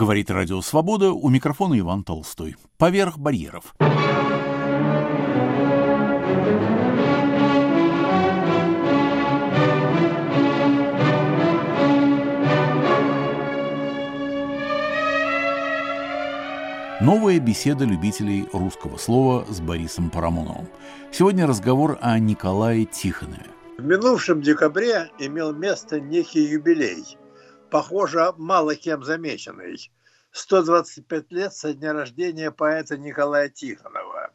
Говорит Радио Свобода, у микрофона Иван Толстой. Поверх барьеров. Новая беседа любителей русского слова с Борисом Парамоновым. Сегодня разговор о Николае Тихонове. В минувшем декабре имел место некий юбилей, похоже, мало кем замеченный. 125 лет со дня рождения поэта Николая Тихонова.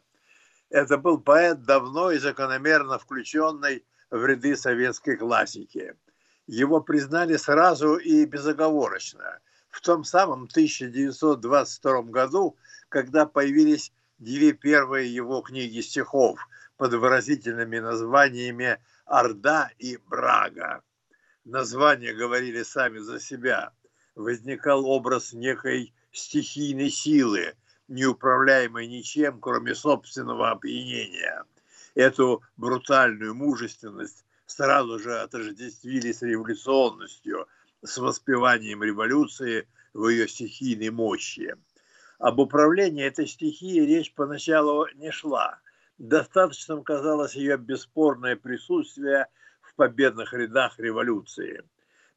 Это был поэт, давно и закономерно включенный в ряды советской классики. Его признали сразу и безоговорочно. В том самом 1922 году, когда появились две первые его книги стихов под выразительными названиями «Орда» и «Брага». Названия говорили сами за себя. Возникал образ некой стихийной силы, неуправляемой ничем, кроме собственного опьянения. Эту брутальную мужественность сразу же отождествили с революционностью, с воспеванием революции в ее стихийной мощи. Об управлении этой стихией речь поначалу не шла. Достаточным казалось ее бесспорное присутствие в победных рядах революции.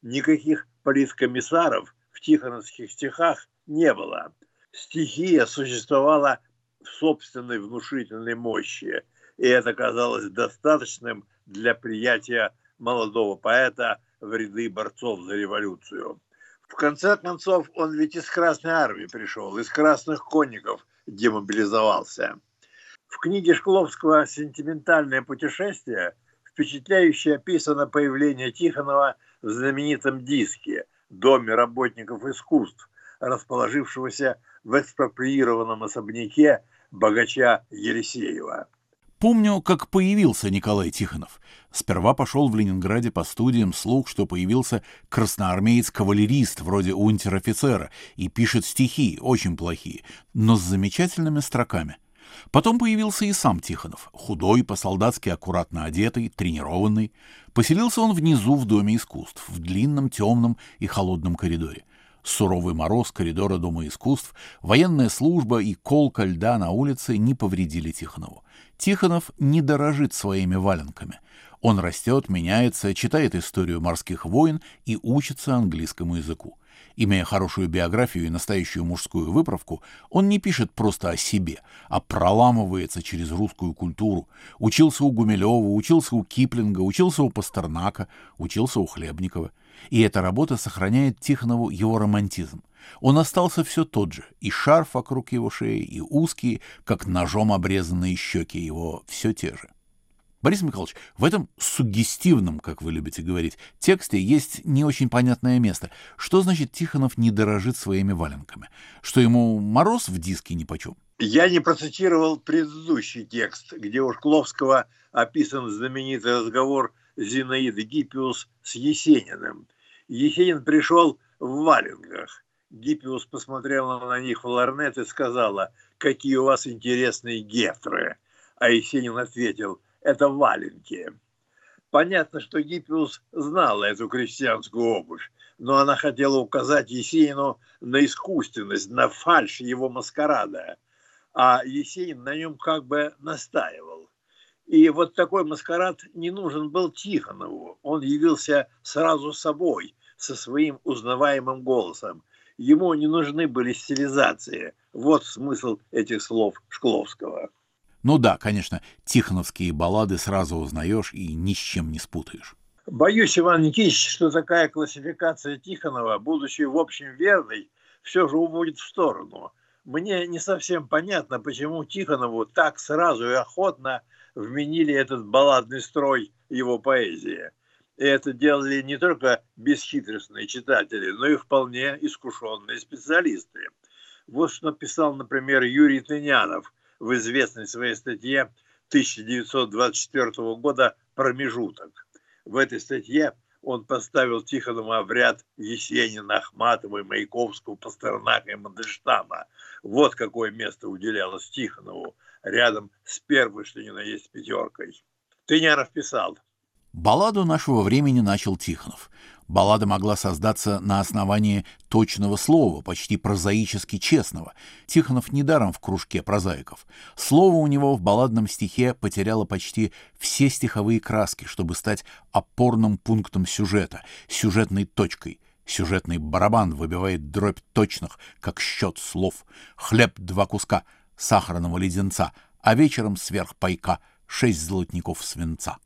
Никаких политкомиссаров в тихоновских стихах не было. Стихия существовала в собственной внушительной мощи, и это казалось достаточным для приятия молодого поэта в ряды борцов за революцию. В конце концов, он ведь из Красной Армии пришел, из Красных Конников демобилизовался. В книге Шкловского «Сентиментальное путешествие» впечатляюще описано появление Тихонова в знаменитом диске «Доме работников искусств», расположившегося в экспроприированном особняке богача Елисеева. Помню, как появился Николай Тихонов. Сперва пошел в Ленинграде по студиям слух, что появился красноармеец-кавалерист вроде унтер-офицера и пишет стихи, очень плохие, но с замечательными строками. Потом появился и сам Тихонов, худой, по-солдатски аккуратно одетый, тренированный. Поселился он внизу в Доме искусств, в длинном, темном и холодном коридоре суровый мороз коридора Дома искусств, военная служба и колка льда на улице не повредили Тихонову. Тихонов не дорожит своими валенками. Он растет, меняется, читает историю морских войн и учится английскому языку. Имея хорошую биографию и настоящую мужскую выправку, он не пишет просто о себе, а проламывается через русскую культуру. Учился у Гумилева, учился у Киплинга, учился у Пастернака, учился у Хлебникова. И эта работа сохраняет Тихонову его романтизм. Он остался все тот же, и шарф вокруг его шеи, и узкие, как ножом обрезанные щеки его, все те же. Борис Михайлович, в этом суггестивном, как вы любите говорить, тексте есть не очень понятное место. Что значит Тихонов не дорожит своими валенками? Что ему мороз в диске нипочем? Я не процитировал предыдущий текст, где у Шкловского описан знаменитый разговор Зинаиды Гиппиус с Есениным. Есенин пришел в валенках. Гиппиус посмотрела на них в ларнет и сказала, какие у вас интересные гетры. А Есенин ответил, это валенки. Понятно, что Гиппиус знала эту крестьянскую обувь, но она хотела указать Есенину на искусственность, на фальшь его маскарада. А Есенин на нем как бы настаивал. И вот такой маскарад не нужен был Тихонову. Он явился сразу собой, со своим узнаваемым голосом. Ему не нужны были стилизации. Вот смысл этих слов Шкловского. Ну да, конечно, тихоновские баллады сразу узнаешь и ни с чем не спутаешь. Боюсь, Иван Никитич, что такая классификация Тихонова, будучи в общем верной, все же уводит в сторону. Мне не совсем понятно, почему Тихонову так сразу и охотно вменили этот балладный строй его поэзии. И это делали не только бесхитростные читатели, но и вполне искушенные специалисты. Вот что написал, например, Юрий Тынянов в известной своей статье 1924 года «Промежуток». В этой статье он поставил Тихонова в ряд Есенина, Ахматова, Маяковского, Пастернака и Мандельштама. Вот какое место уделялось Тихонову – рядом с первой, что ни на есть, пятеркой. Тыняров писал. Балладу нашего времени начал Тихонов. Баллада могла создаться на основании точного слова, почти прозаически честного. Тихонов недаром в кружке прозаиков. Слово у него в балладном стихе потеряло почти все стиховые краски, чтобы стать опорным пунктом сюжета, сюжетной точкой. Сюжетный барабан выбивает дробь точных, как счет слов. Хлеб два куска, сахарного леденца, а вечером сверх пайка шесть золотников свинца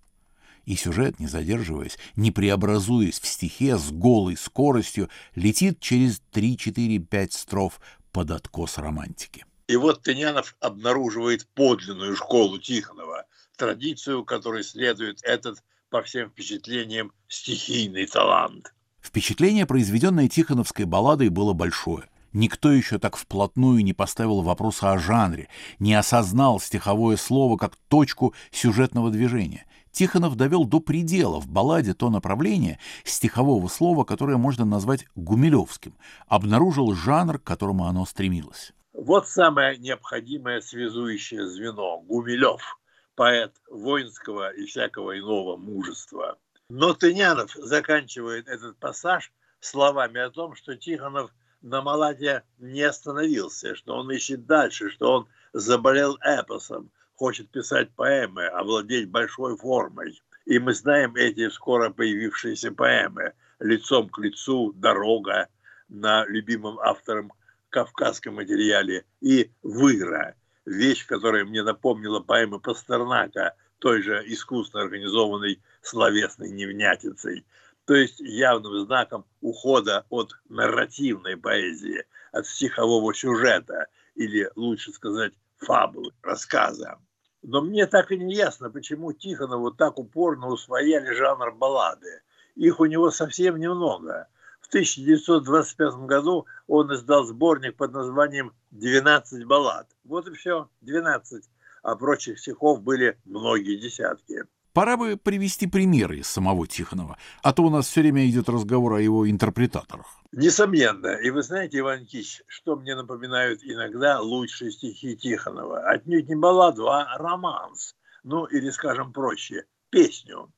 и сюжет, не задерживаясь, не преобразуясь в стихе с голой скоростью, летит через 3-4-5 строф под откос романтики. И вот Тынянов обнаруживает подлинную школу Тихонова, традицию, которой следует этот, по всем впечатлениям, стихийный талант. Впечатление, произведенное Тихоновской балладой, было большое. Никто еще так вплотную не поставил вопроса о жанре, не осознал стиховое слово как точку сюжетного движения. Тихонов довел до предела в балладе то направление стихового слова, которое можно назвать гумилевским, обнаружил жанр, к которому оно стремилось. Вот самое необходимое связующее звено – Гумилев, поэт воинского и всякого иного мужества. Но Тынянов заканчивает этот пассаж словами о том, что Тихонов на Маладе не остановился, что он ищет дальше, что он заболел эпосом, хочет писать поэмы, овладеть большой формой. И мы знаем эти скоро появившиеся поэмы «Лицом к лицу», «Дорога» на любимом автором кавказском материале и «Выра», вещь, которая мне напомнила поэмы Пастернака, той же искусно организованной словесной невнятицей, то есть явным знаком ухода от нарративной поэзии, от стихового сюжета, или, лучше сказать, фабулы, рассказа. Но мне так и не ясно, почему Тихонову так упорно усвояли жанр баллады. Их у него совсем немного. В 1925 году он издал сборник под названием «12 баллад». Вот и все, 12. А прочих стихов были многие десятки. Пора бы привести примеры из самого Тихонова, а то у нас все время идет разговор о его интерпретаторах. Несомненно. И вы знаете, Иван Никитич, что мне напоминают иногда лучшие стихи Тихонова? Отнюдь не балладу, а романс. Ну, или, скажем проще, песню.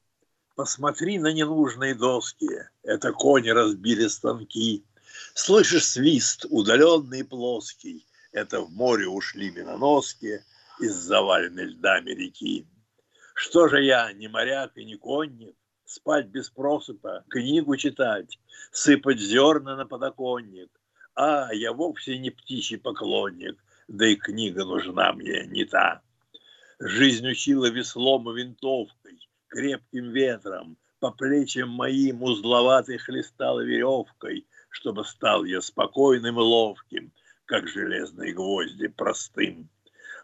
Посмотри на ненужные доски, это кони разбили станки. Слышишь свист, удаленный плоский, это в море ушли миноноски из заваленной льдами реки. Что же я, не моряк и не конник, спать без просыпа, книгу читать, сыпать зерна на подоконник. А, я вовсе не птичий поклонник, да и книга нужна мне не та. Жизнь учила веслом и винтовкой, крепким ветром, по плечам моим узловатой хлестала веревкой, чтобы стал я спокойным и ловким, как железные гвозди простым.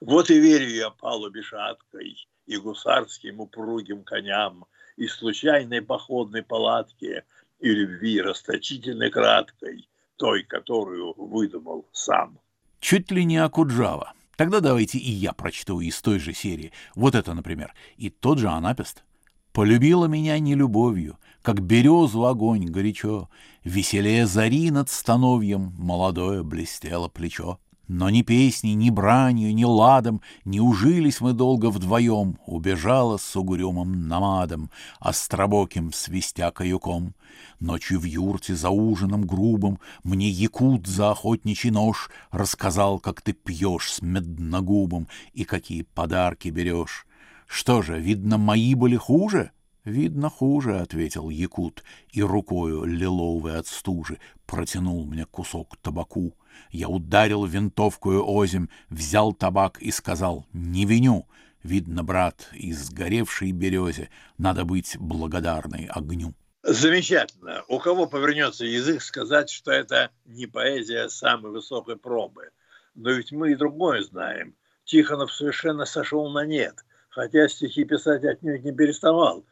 Вот и верю я палубе шаткой, и гусарским упругим коням, и случайной походной палатке, и любви расточительной краткой, той, которую выдумал сам. Чуть ли не Акуджава. Тогда давайте и я прочту из той же серии. Вот это, например. И тот же Анапест. Полюбила меня не любовью, как березу огонь горячо, Веселее зари над становьем молодое блестело плечо. Но ни песней, ни бранью, ни ладом Не ужились мы долго вдвоем, Убежала с угрюмым намадом, Остробоким свистя каюком. Ночью в юрте за ужином грубым Мне якут за охотничий нож Рассказал, как ты пьешь с медногубым И какие подарки берешь. Что же, видно, мои были хуже? «Видно, хуже», — ответил Якут, и рукою лиловой от стужи протянул мне кусок табаку. Я ударил винтовкою озим, взял табак и сказал «Не виню». Видно, брат, из сгоревшей березе надо быть благодарной огню. Замечательно. У кого повернется язык сказать, что это не поэзия самой высокой пробы? Но ведь мы и другое знаем. Тихонов совершенно сошел на нет, хотя стихи писать отнюдь не переставал,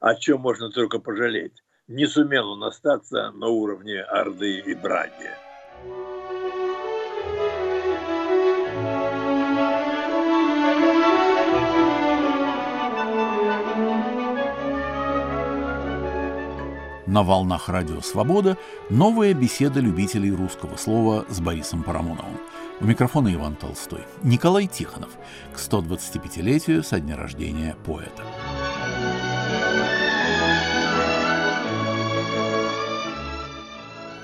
о чем можно только пожалеть. Не сумел он остаться на уровне Орды и Браги. На волнах радио «Свобода» новая беседа любителей русского слова с Борисом Парамоновым. У микрофона Иван Толстой. Николай Тихонов к 125-летию со дня рождения поэта.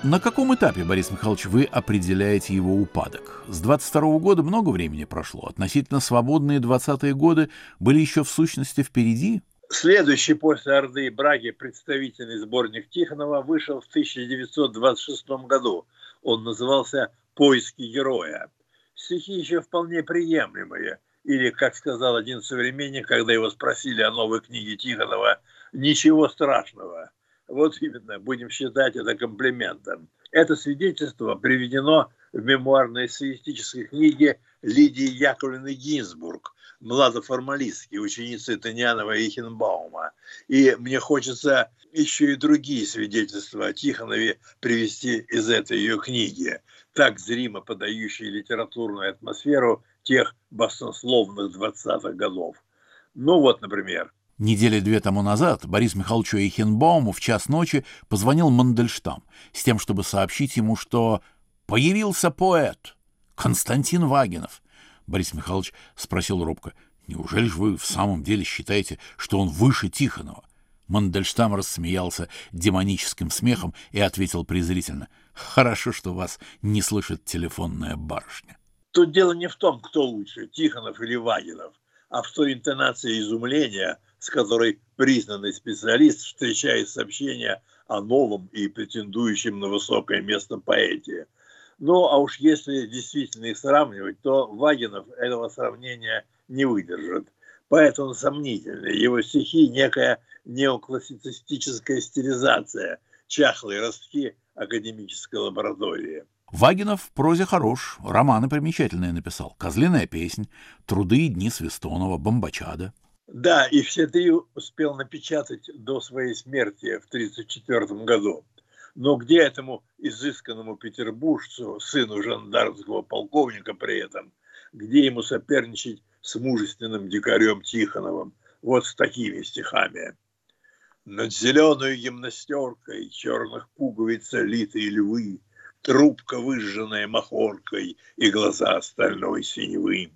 На каком этапе, Борис Михайлович, вы определяете его упадок? С 22 года много времени прошло. Относительно свободные 20-е годы были еще в сущности впереди. Следующий после Орды Браги представительный сборник Тихонова вышел в 1926 году. Он назывался «Поиски героя». Стихи еще вполне приемлемые. Или, как сказал один современник, когда его спросили о новой книге Тихонова, «Ничего страшного». Вот именно, будем считать это комплиментом. Это свидетельство приведено в мемуарной эссеистической книге Лидии Яковлевны Гинзбург «Младоформалистки», ученицы Таньянова и Хинбаума. И мне хочется еще и другие свидетельства о Тихонове привести из этой ее книги, так зримо подающие литературную атмосферу тех баснословных 20-х годов. Ну вот, например, Недели две тому назад Борис Михайловичу Эйхенбауму в час ночи позвонил Мандельштам с тем, чтобы сообщить ему, что появился поэт Константин Вагинов. Борис Михайлович спросил робко, «Неужели же вы в самом деле считаете, что он выше Тихонова?» Мандельштам рассмеялся демоническим смехом и ответил презрительно, «Хорошо, что вас не слышит телефонная барышня». Тут дело не в том, кто лучше, Тихонов или Вагинов, а в той интонации изумления – с которой признанный специалист встречает сообщения о новом и претендующем на высокое место поэте. Ну, а уж если действительно их сравнивать, то Вагинов этого сравнения не выдержит. Поэт он сомнительный. Его стихи – некая неоклассицистическая стилизация, чахлые ростки академической лаборатории. Вагинов в прозе хорош, романы примечательные написал. «Козлиная песнь», «Труды и дни Свистонова», «Бомбачада». Да, и все три успел напечатать до своей смерти в 1934 году. Но где этому изысканному петербуржцу, сыну жандармского полковника при этом, где ему соперничать с мужественным дикарем Тихоновым, вот с такими стихами. Над зеленой гимнастеркой черных пуговиц литые львы, Трубка, выжженная махоркой, и глаза стальной синевы.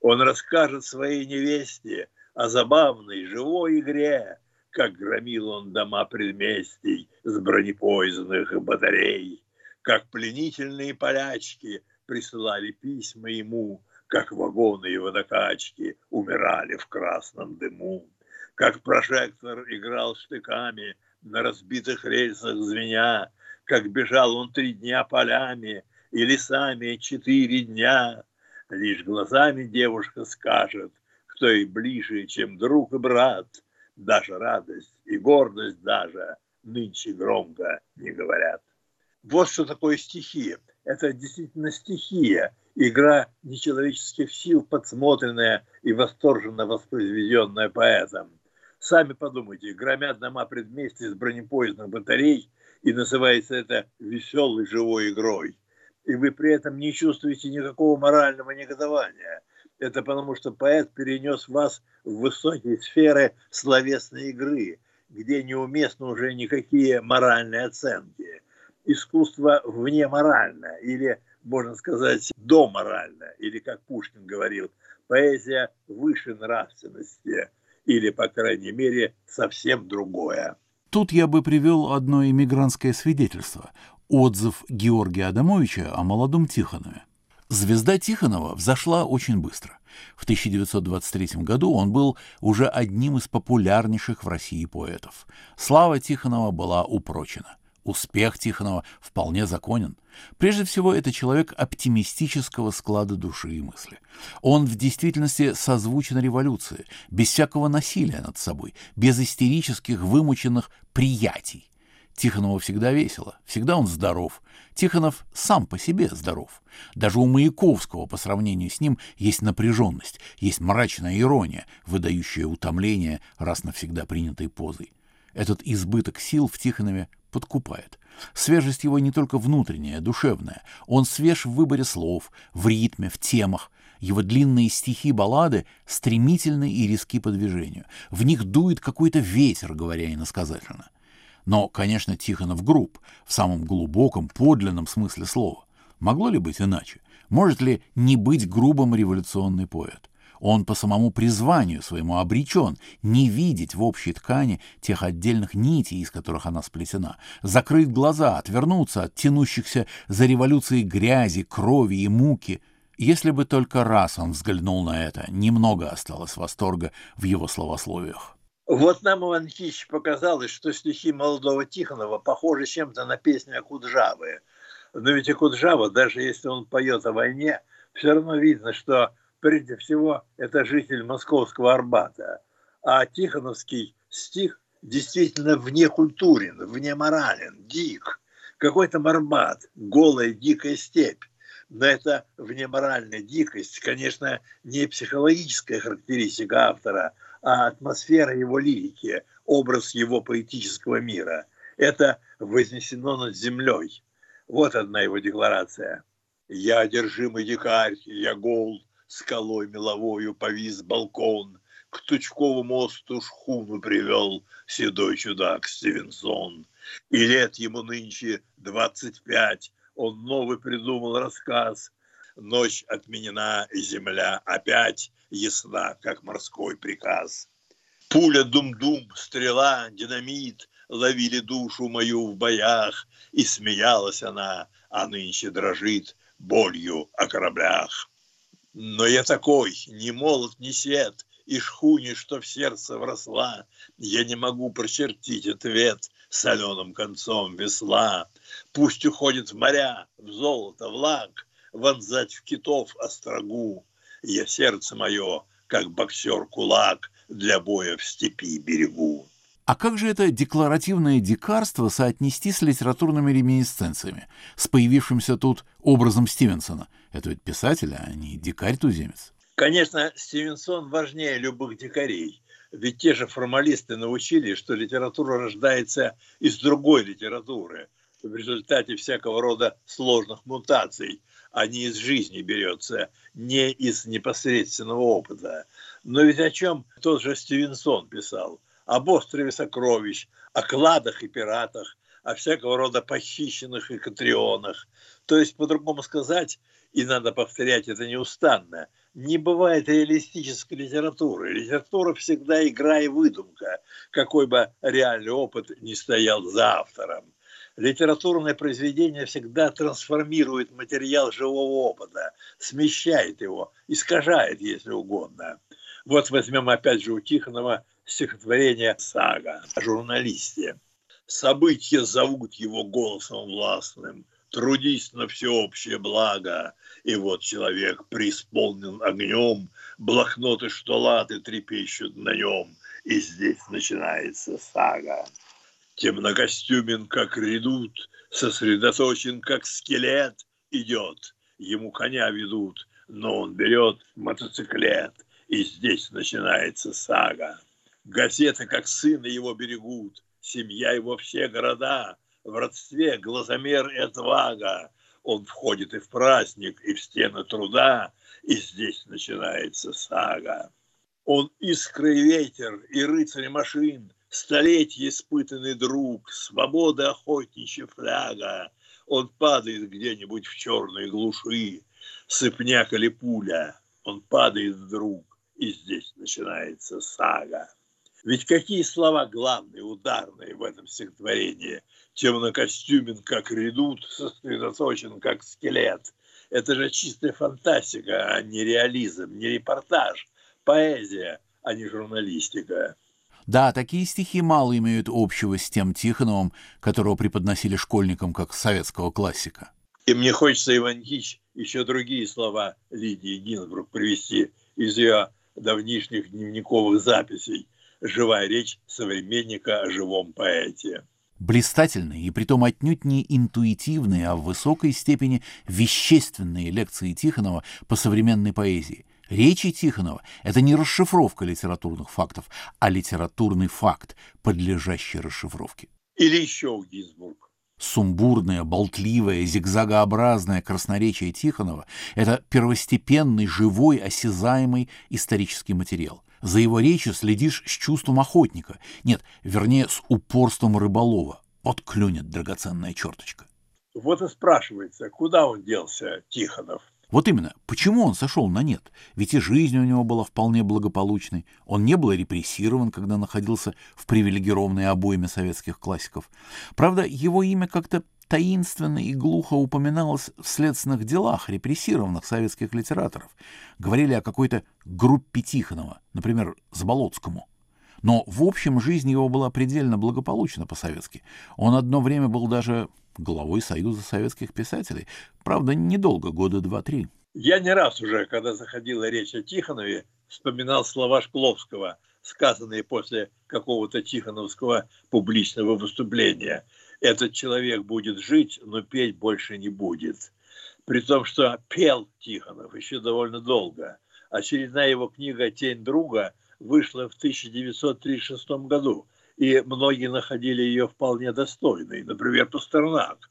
Он расскажет своей невесте о забавной живой игре, как громил он дома предместий с бронепоездных батарей, как пленительные полячки присылали письма ему, как вагоны и водокачки умирали в красном дыму, как прожектор играл штыками на разбитых рельсах звеня, как бежал он три дня полями и лесами четыре дня. Лишь глазами девушка скажет, кто и ближе, чем друг и брат, даже радость и гордость даже нынче громко не говорят. Вот что такое стихия. Это действительно стихия, игра нечеловеческих сил, подсмотренная и восторженно воспроизведенная поэтом. Сами подумайте, громят дома предместья с бронепоездных батарей, и называется это веселой живой игрой. И вы при этом не чувствуете никакого морального негодования – это потому, что поэт перенес вас в высокие сферы словесной игры, где неуместны уже никакие моральные оценки. Искусство вне морально, или, можно сказать, доморально, или, как Пушкин говорил, поэзия выше нравственности, или, по крайней мере, совсем другое. Тут я бы привел одно иммигрантское свидетельство. Отзыв Георгия Адамовича о молодом Тихонове. Звезда Тихонова взошла очень быстро. В 1923 году он был уже одним из популярнейших в России поэтов. Слава Тихонова была упрочена. Успех Тихонова вполне законен. Прежде всего, это человек оптимистического склада души и мысли. Он в действительности созвучен революции, без всякого насилия над собой, без истерических вымученных приятий. Тихонову всегда весело, всегда он здоров. Тихонов сам по себе здоров. Даже у Маяковского по сравнению с ним есть напряженность, есть мрачная ирония, выдающая утомление раз навсегда принятой позой. Этот избыток сил в Тихонове подкупает. Свежесть его не только внутренняя, душевная. Он свеж в выборе слов, в ритме, в темах. Его длинные стихи-баллады стремительны и риски по движению. В них дует какой-то ветер, говоря иносказательно. Но, конечно, Тихонов груб, в самом глубоком, подлинном смысле слова. Могло ли быть иначе? Может ли не быть грубым революционный поэт? Он по самому призванию своему обречен не видеть в общей ткани тех отдельных нитей, из которых она сплетена, закрыть глаза, отвернуться от тянущихся за революцией грязи, крови и муки. Если бы только раз он взглянул на это, немного осталось восторга в его словословиях. Вот нам, Иван Никитич, показалось, что стихи молодого Тихонова похожи чем-то на песни Акуджавы. Но ведь Акуджава, даже если он поет о войне, все равно видно, что прежде всего это житель московского Арбата. А Тихоновский стих действительно вне культурен, вне морален, дик. Какой-то Арбат, голая дикая степь. Но это внеморальная дикость, конечно, не психологическая характеристика автора – атмосфера его лирики, образ его поэтического мира. Это вознесено над землей. Вот одна его декларация. «Я одержимый дикарь, я гол, скалой меловою повис балкон, к Тучкову мосту шхуну привел седой чудак Стивенсон. И лет ему нынче двадцать пять, он новый придумал рассказ. Ночь отменена, и земля опять ясна, как морской приказ. Пуля дум-дум, стрела, динамит ловили душу мою в боях, и смеялась она, а нынче дрожит болью о кораблях. Но я такой, ни молот, ни свет, и шхуни, что в сердце вросла, я не могу прочертить ответ соленым концом весла. Пусть уходит в моря, в золото, в лак, вонзать в китов острогу, я сердце мое, как боксер-кулак, для боя в степи берегу. А как же это декларативное дикарство соотнести с литературными реминисценциями, с появившимся тут образом Стивенсона? Это ведь писатель, а не дикарь-туземец. Конечно, Стивенсон важнее любых дикарей. Ведь те же формалисты научили, что литература рождается из другой литературы, в результате всякого рода сложных мутаций – а не из жизни берется, не из непосредственного опыта. Но ведь о чем тот же Стивенсон писал? Об острове сокровищ, о кладах и пиратах, о всякого рода похищенных и катрионах. То есть, по-другому сказать, и надо повторять это неустанно, не бывает реалистической литературы. Литература всегда игра и выдумка, какой бы реальный опыт не стоял за автором литературное произведение всегда трансформирует материал живого опыта, смещает его, искажает, если угодно. Вот возьмем опять же у Тихонова стихотворение «Сага» о журналисте. «События зовут его голосом властным, трудись на всеобщее благо. И вот человек преисполнен огнем, блокноты что латы трепещут на нем, и здесь начинается сага. Темнокостюмен, как редут, сосредоточен, как скелет, идет. Ему коня ведут, но он берет мотоциклет, и здесь начинается сага. Газеты, как сына его берегут, семья его все города, в родстве глазомер и отвага. Он входит и в праздник, и в стены труда, и здесь начинается сага. Он искры и ветер, и рыцарь машин, Столетие испытанный друг, свобода охотничья фляга. Он падает где-нибудь в черной глуши, сыпняк или пуля. Он падает вдруг, и здесь начинается сага. Ведь какие слова главные, ударные в этом стихотворении? Темнокостюмен, как редут, сосредоточен, как скелет. Это же чистая фантастика, а не реализм, не репортаж. Поэзия, а не журналистика. Да, такие стихи мало имеют общего с тем Тихоновым, которого преподносили школьникам как советского классика. И мне хочется, Иван Ильич, еще другие слова Лидии Гинзбург привести из ее давнишних дневниковых записей «Живая речь современника о живом поэте». Блистательные и притом отнюдь не интуитивные, а в высокой степени вещественные лекции Тихонова по современной поэзии – Речи Тихонова — это не расшифровка литературных фактов, а литературный факт, подлежащий расшифровке. Или еще Гинзбург. Сумбурное, болтливое, зигзагообразное красноречие Тихонова — это первостепенный, живой, осязаемый исторический материал. За его речью следишь с чувством охотника. Нет, вернее, с упорством рыболова. Вот клюнет драгоценная черточка. Вот и спрашивается, куда он делся, Тихонов? Вот именно, почему он сошел на нет? Ведь и жизнь у него была вполне благополучной. Он не был репрессирован, когда находился в привилегированной обойме советских классиков. Правда, его имя как-то таинственно и глухо упоминалось в следственных делах репрессированных советских литераторов. Говорили о какой-то группе Тихонова, например, Заболоцкому. Но в общем жизнь его была предельно благополучна по-советски. Он одно время был даже главой Союза советских писателей. Правда, недолго, года два-три. Я не раз уже, когда заходила речь о Тихонове, вспоминал слова Шкловского, сказанные после какого-то тихоновского публичного выступления. Этот человек будет жить, но петь больше не будет. При том, что пел Тихонов еще довольно долго. Очередная его книга «Тень друга» вышла в 1936 году и многие находили ее вполне достойной. Например, Пастернак.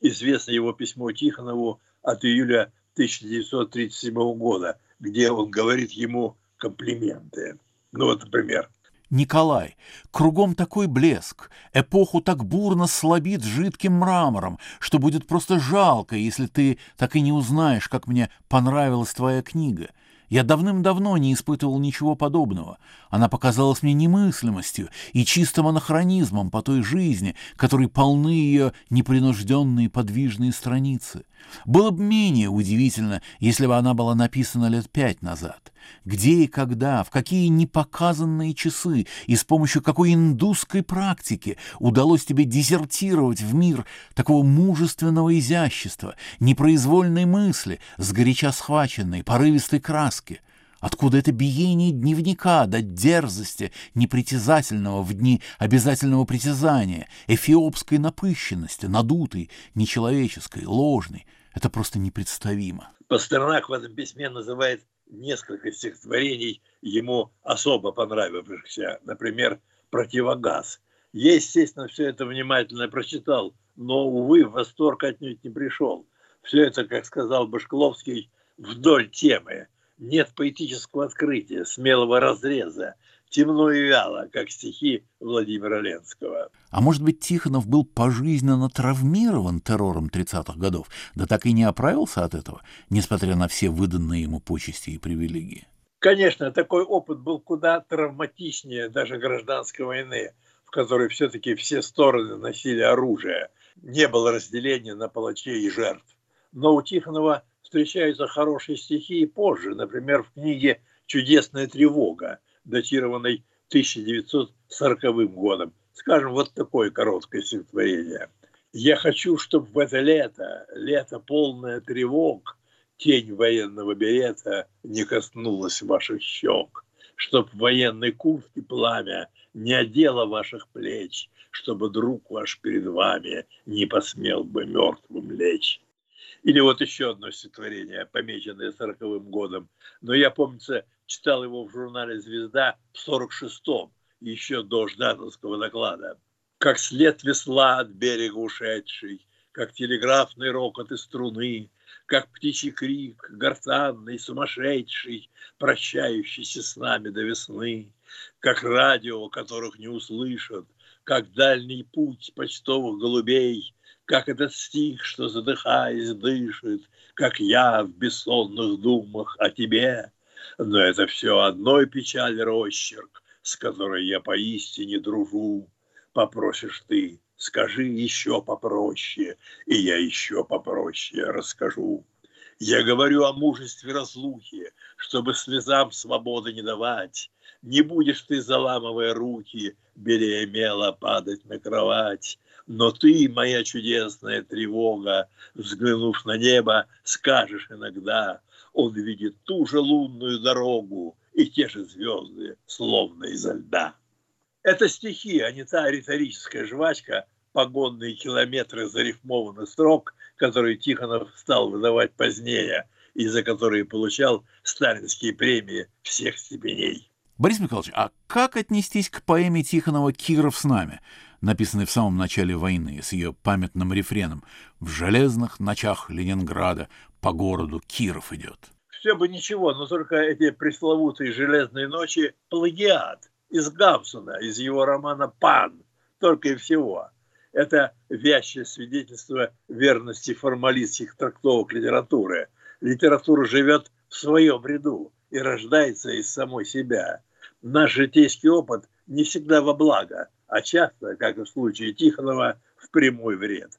Известно его письмо Тихонову от июля 1937 года, где он говорит ему комплименты. Ну вот, например. Николай, кругом такой блеск, эпоху так бурно слабит жидким мрамором, что будет просто жалко, если ты так и не узнаешь, как мне понравилась твоя книга — я давным-давно не испытывал ничего подобного. Она показалась мне немыслимостью и чистым анахронизмом по той жизни, которой полны ее непринужденные подвижные страницы. Было бы менее удивительно, если бы она была написана лет пять назад. Где и когда, в какие непоказанные часы и с помощью какой индусской практики удалось тебе дезертировать в мир такого мужественного изящества, непроизвольной мысли, сгоряча схваченной, порывистой краски? Откуда это биение дневника до дерзости непритязательного в дни обязательного притязания, эфиопской напыщенности, надутой, нечеловеческой, ложной? Это просто непредставимо. Пастернак в этом письме называет несколько стихотворений ему особо понравившихся. Например, «Противогаз». Я, естественно, все это внимательно прочитал, но, увы, в восторг отнюдь не пришел. Все это, как сказал Башкловский, вдоль темы. Нет поэтического открытия, смелого разреза, темно и вяло, как стихи Владимира Ленского. А может быть, Тихонов был пожизненно травмирован террором 30-х годов, да так и не оправился от этого, несмотря на все выданные ему почести и привилегии? Конечно, такой опыт был куда травматичнее даже гражданской войны, в которой все-таки все стороны носили оружие. Не было разделения на палачей и жертв. Но у Тихонова встречаются хорошие стихи и позже, например, в книге «Чудесная тревога», датированной 1940 годом. Скажем, вот такое короткое стихотворение. «Я хочу, чтобы в это лето, лето полное тревог, тень военного берета не коснулась ваших щек, чтоб в военной куртке пламя не одело ваших плеч, чтобы друг ваш перед вами не посмел бы мертвым лечь. Или вот еще одно стихотворение, помеченное сороковым годом. Но я, помнится, читал его в журнале «Звезда» в 46-м, еще до Ждановского доклада. Как след весла от берега ушедший, как телеграфный рокот из струны, как птичий крик, гортанный, сумасшедший, прощающийся с нами до весны, как радио, которых не услышат, как дальний путь почтовых голубей, как этот стих, что задыхаясь дышит, как я в бессонных думах о тебе. Но это все одной печаль росчерк, с которой я поистине дружу. Попросишь ты, скажи еще попроще, и я еще попроще расскажу. Я говорю о мужестве разлухи, чтобы слезам свободы не давать. Не будешь ты, заламывая руки, белее мела падать на кровать. Но ты, моя чудесная тревога, взглянув на небо, скажешь иногда, он видит ту же лунную дорогу и те же звезды, словно изо льда. Это стихи, а не та риторическая жвачка, погонные километры зарифмованных строк, которые Тихонов стал выдавать позднее, и за которые получал сталинские премии всех степеней. Борис Михайлович, а как отнестись к поэме Тихонова «Киров с нами»? написанный в самом начале войны, с ее памятным рефреном «В железных ночах Ленинграда по городу Киров идет». Все бы ничего, но только эти пресловутые «железные ночи» – плагиат из Гамсона, из его романа «Пан», только и всего. Это вящее свидетельство верности формалистских трактовок литературы. Литература живет в своем ряду и рождается из самой себя. Наш житейский опыт не всегда во благо, а часто, как и в случае Тихонова, в прямой вред.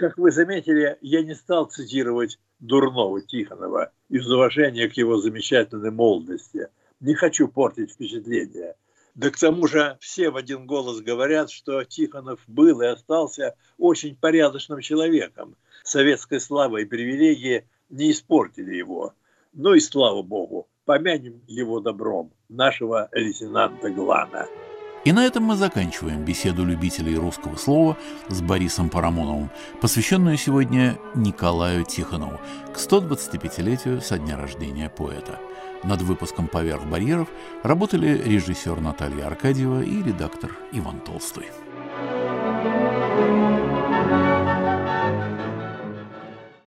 Как вы заметили, я не стал цитировать дурного Тихонова из уважения к его замечательной молодости. Не хочу портить впечатление. Да к тому же все в один голос говорят, что Тихонов был и остался очень порядочным человеком. Советская слава и привилегии не испортили его. Ну и слава богу, помянем его добром, нашего лейтенанта Глана. И на этом мы заканчиваем беседу любителей русского слова с Борисом Парамоновым, посвященную сегодня Николаю Тихонову к 125-летию со дня рождения поэта. Над выпуском «Поверх барьеров» работали режиссер Наталья Аркадьева и редактор Иван Толстой.